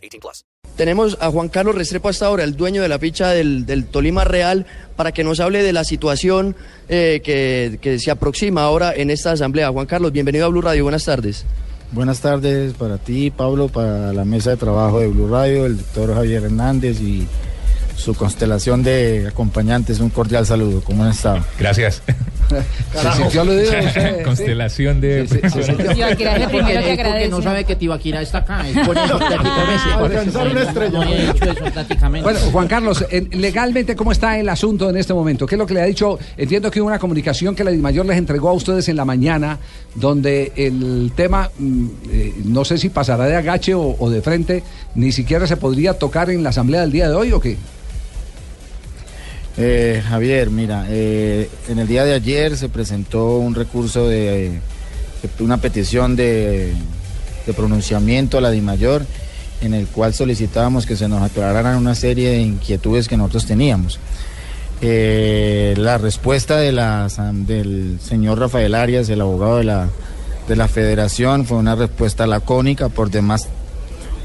18 plus. Tenemos a Juan Carlos Restrepo hasta ahora, el dueño de la ficha del, del Tolima Real, para que nos hable de la situación eh, que, que se aproxima ahora en esta asamblea. Juan Carlos, bienvenido a Blue Radio. Buenas tardes. Buenas tardes para ti, Pablo, para la mesa de trabajo de Blue Radio, el doctor Javier Hernández y su constelación de acompañantes. Un cordial saludo. ¿Cómo han estado? Gracias. Se sintió aludido Constelación de. Sí, sí, sí, sí. Tibaquira es el primero que porque agradece. no sabe que Tibaquira está acá. Es por eso prácticamente. Alcanzar una estrella. No he dicho eso prácticamente. Bueno, Juan Carlos, legalmente, ¿cómo está el asunto en este momento? ¿Qué es lo que le ha dicho? Entiendo que hubo una comunicación que la Mayor les entregó a ustedes en la mañana, donde el tema, mm, eh, no sé si pasará de agache o, o de frente, ni siquiera se podría tocar en la asamblea del día de hoy o qué. Eh, Javier, mira, eh, en el día de ayer se presentó un recurso de, una petición de, pronunciamiento a la DIMAYOR en el cual solicitábamos que se nos aclararan una serie de inquietudes que nosotros teníamos. Eh, la respuesta de la, del señor Rafael Arias, el abogado de la, de la federación, fue una respuesta lacónica, por demás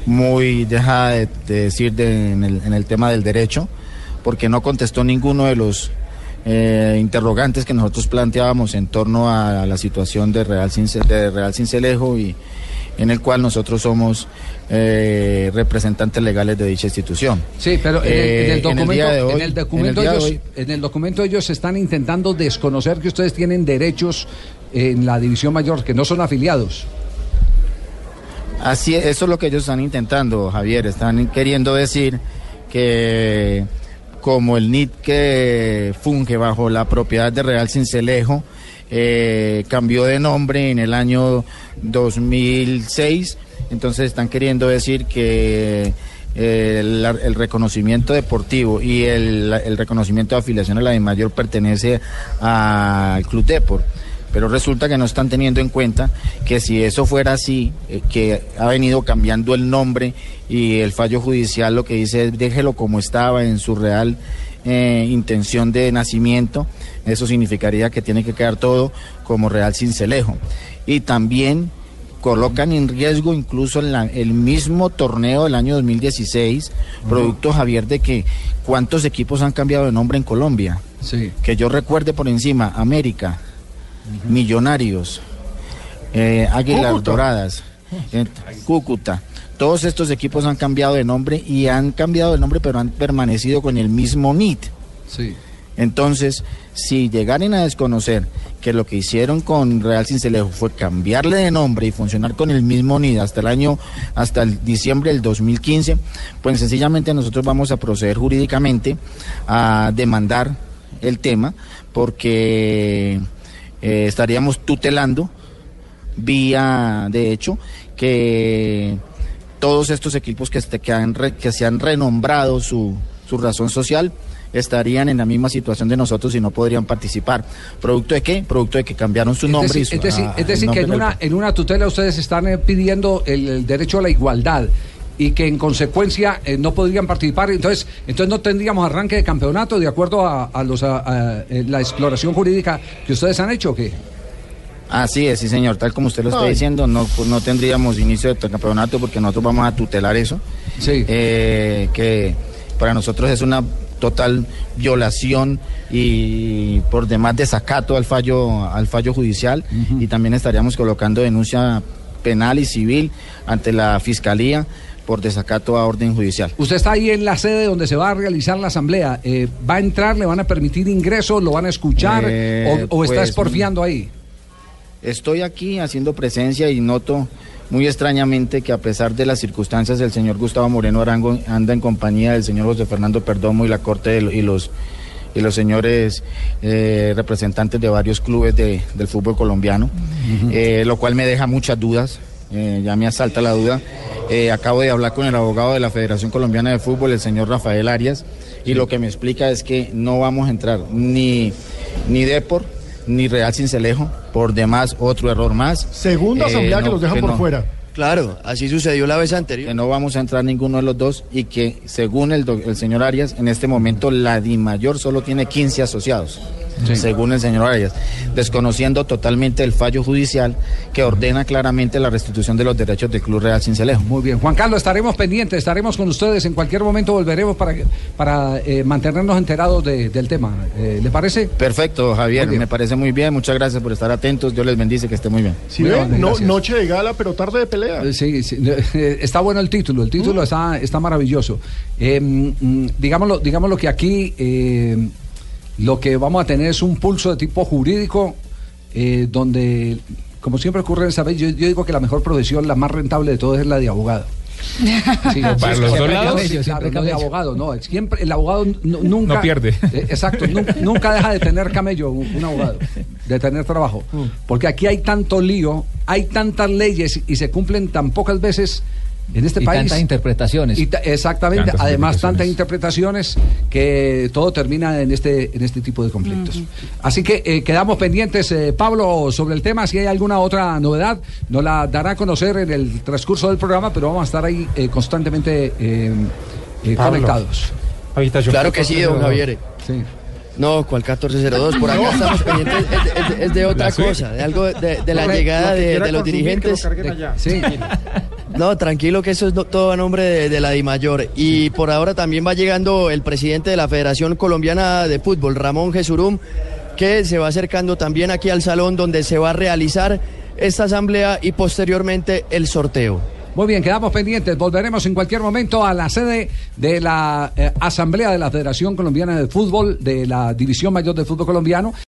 muy dejada de, de decir de- en, el, en el tema del derecho, porque no contestó ninguno de los eh, interrogantes que nosotros planteábamos en torno a, la situación de Real, Cince- de Real Cincelejo y en el cual nosotros somos eh, representantes legales de dicha institución. Sí, pero en el, en el en el documento, ellos, hoy- en el documento ellos están intentando desconocer que ustedes tienen derechos en la división mayor, que no son afiliados. Así es, eso es lo que ellos están intentando, Javier. Están queriendo decir que como el NIT que funge bajo la propiedad de Real Cincelejo eh, cambió de nombre en el año 2006, entonces están queriendo decir que eh, el reconocimiento deportivo y el, el reconocimiento de afiliación a la de mayor pertenece al Club Deport. Pero resulta que no están teniendo en cuenta que si eso fuera así, eh, que ha venido cambiando el nombre y el fallo judicial lo que dice es déjelo como estaba en su real eh, intención de nacimiento, eso significaría que tiene que quedar todo como Real Cincelejo. Y también colocan en riesgo incluso en la- el mismo torneo del año 2016, producto Javier de que cuántos equipos han cambiado de nombre en Colombia. Sí. Que yo recuerde por encima, América, Millonarios, eh, Águilas Cúcuta. Doradas, eh, Cúcuta. Todos estos equipos han cambiado de nombre y han cambiado de nombre, pero han permanecido con el mismo NIT. Sí. Entonces, si llegaran a desconocer que lo que hicieron con Real Cincelejo fue cambiarle de nombre y funcionar con el mismo NID hasta el año, hasta el diciembre del 2015, pues sencillamente nosotros vamos a proceder jurídicamente a demandar el tema porque eh, estaríamos tutelando vía, de hecho, que todos estos equipos que, este- que, han re- que se han renombrado su, su razón social estarían en la misma situación de nosotros y no podrían participar. ¿Producto de qué? Producto de que cambiaron su Es nombre. y decir, su- es decir, a- es decir que en una, en una tutela ustedes están pidiendo el, el derecho a la igualdad y que en consecuencia eh, no podrían participar. Entonces, entonces no tendríamos arranque de campeonato de acuerdo a, a los, a- a, eh, la exploración jurídica que ustedes han hecho o qué? Así es, sí señor, tal como usted lo está Ay. diciendo, no, pues, no tendríamos inicio de campeonato porque nosotros vamos a tutelar eso, Sí. eh, que para nosotros es una total violación y por demás desacato al fallo, al fallo judicial y también estaríamos colocando denuncia penal y civil ante la fiscalía por desacato a orden judicial. Usted está ahí en la sede donde se va a realizar la asamblea. Eh, ¿Va a entrar? ¿Le van a permitir ingreso? ¿Lo van a escuchar? Eh, ¿O, o está pues, esporfiando ahí? Estoy aquí haciendo presencia y noto muy extrañamente que a pesar de las circunstancias el señor Gustavo Moreno Arango anda en compañía del señor José Fernando Perdomo y la corte de y los y los señores eh, representantes de varios clubes de- del fútbol colombiano, eh, lo cual me deja muchas dudas eh, ya me asalta la duda. Eh, acabo de hablar con el abogado de la Federación Colombiana de Fútbol, el señor Rafael Arias, y lo que me explica es que no vamos a entrar ni, ni Depor ni Real Cincelejo, por demás otro error más. Segunda Eh, asamblea que los dejan que por no. fuera. Claro, así sucedió la vez anterior. que no vamos a entrar ninguno de los dos y que según el, doc- el señor Arias, en este momento la DIMAYOR solo tiene 15 asociados, según el señor Arias, desconociendo totalmente el fallo judicial que ordena claramente la restitución de los derechos del Club Real Cincelejo. Muy bien, Juan Carlos, estaremos pendientes, estaremos con ustedes. En cualquier momento volveremos para, para eh, mantenernos enterados de- del tema. Eh, ¿Le parece? Perfecto, Javier, me parece muy bien, muchas gracias por estar atentos, Dios les bendice, que esté muy bien. Muy bien, no, noche de gala, pero tarde de pelea. Eh, Sí, sí, eh, está bueno el título, el título está, está maravilloso. Eh, mm, digámoslo, digámoslo que aquí eh, lo que vamos a tener es un pulso de tipo jurídico eh, donde, como siempre ocurre en esa vez, yo, yo digo que la mejor profesión, la más rentable de todas es la de abogado. Sí, Para sí, los dos lados. Siempre no de abogado, no, siempre el abogado nu- nunca No pierde. Eh, exacto, nu- nunca deja de tener camello un, un abogado, de tener trabajo, porque aquí hay tanto lío, hay tantas leyes y se cumplen tan pocas veces en este Y país. tantas interpretaciones. Y ta- exactamente, Tantas además interpretaciones. tantas interpretaciones que todo termina en este en este tipo de conflictos. Así que eh, quedamos pendientes, eh, Pablo, sobre el tema. Si hay alguna otra novedad, nos la dará a conocer en el transcurso del programa, pero vamos a estar ahí eh, constantemente eh, eh, conectados. Habitación Claro que sí, don Javier. Sí. No, ¿cuál 1402? Por acá estamos pendientes, es, de- es de- es de otra cosa, de algo de, de la llegada de, de los dirigentes. Sí. No, tranquilo que eso es do- todo a nombre de, de la DIMAYOR. Y por ahora también va llegando el presidente de la Federación Colombiana de Fútbol, Ramón Jesurum, que se va acercando también aquí al salón donde se va a realizar esta asamblea y posteriormente el sorteo. Muy bien, quedamos pendientes. Volveremos en cualquier momento a la sede de la eh, Asamblea de la Federación Colombiana de Fútbol, de la División Mayor de Fútbol Colombiano.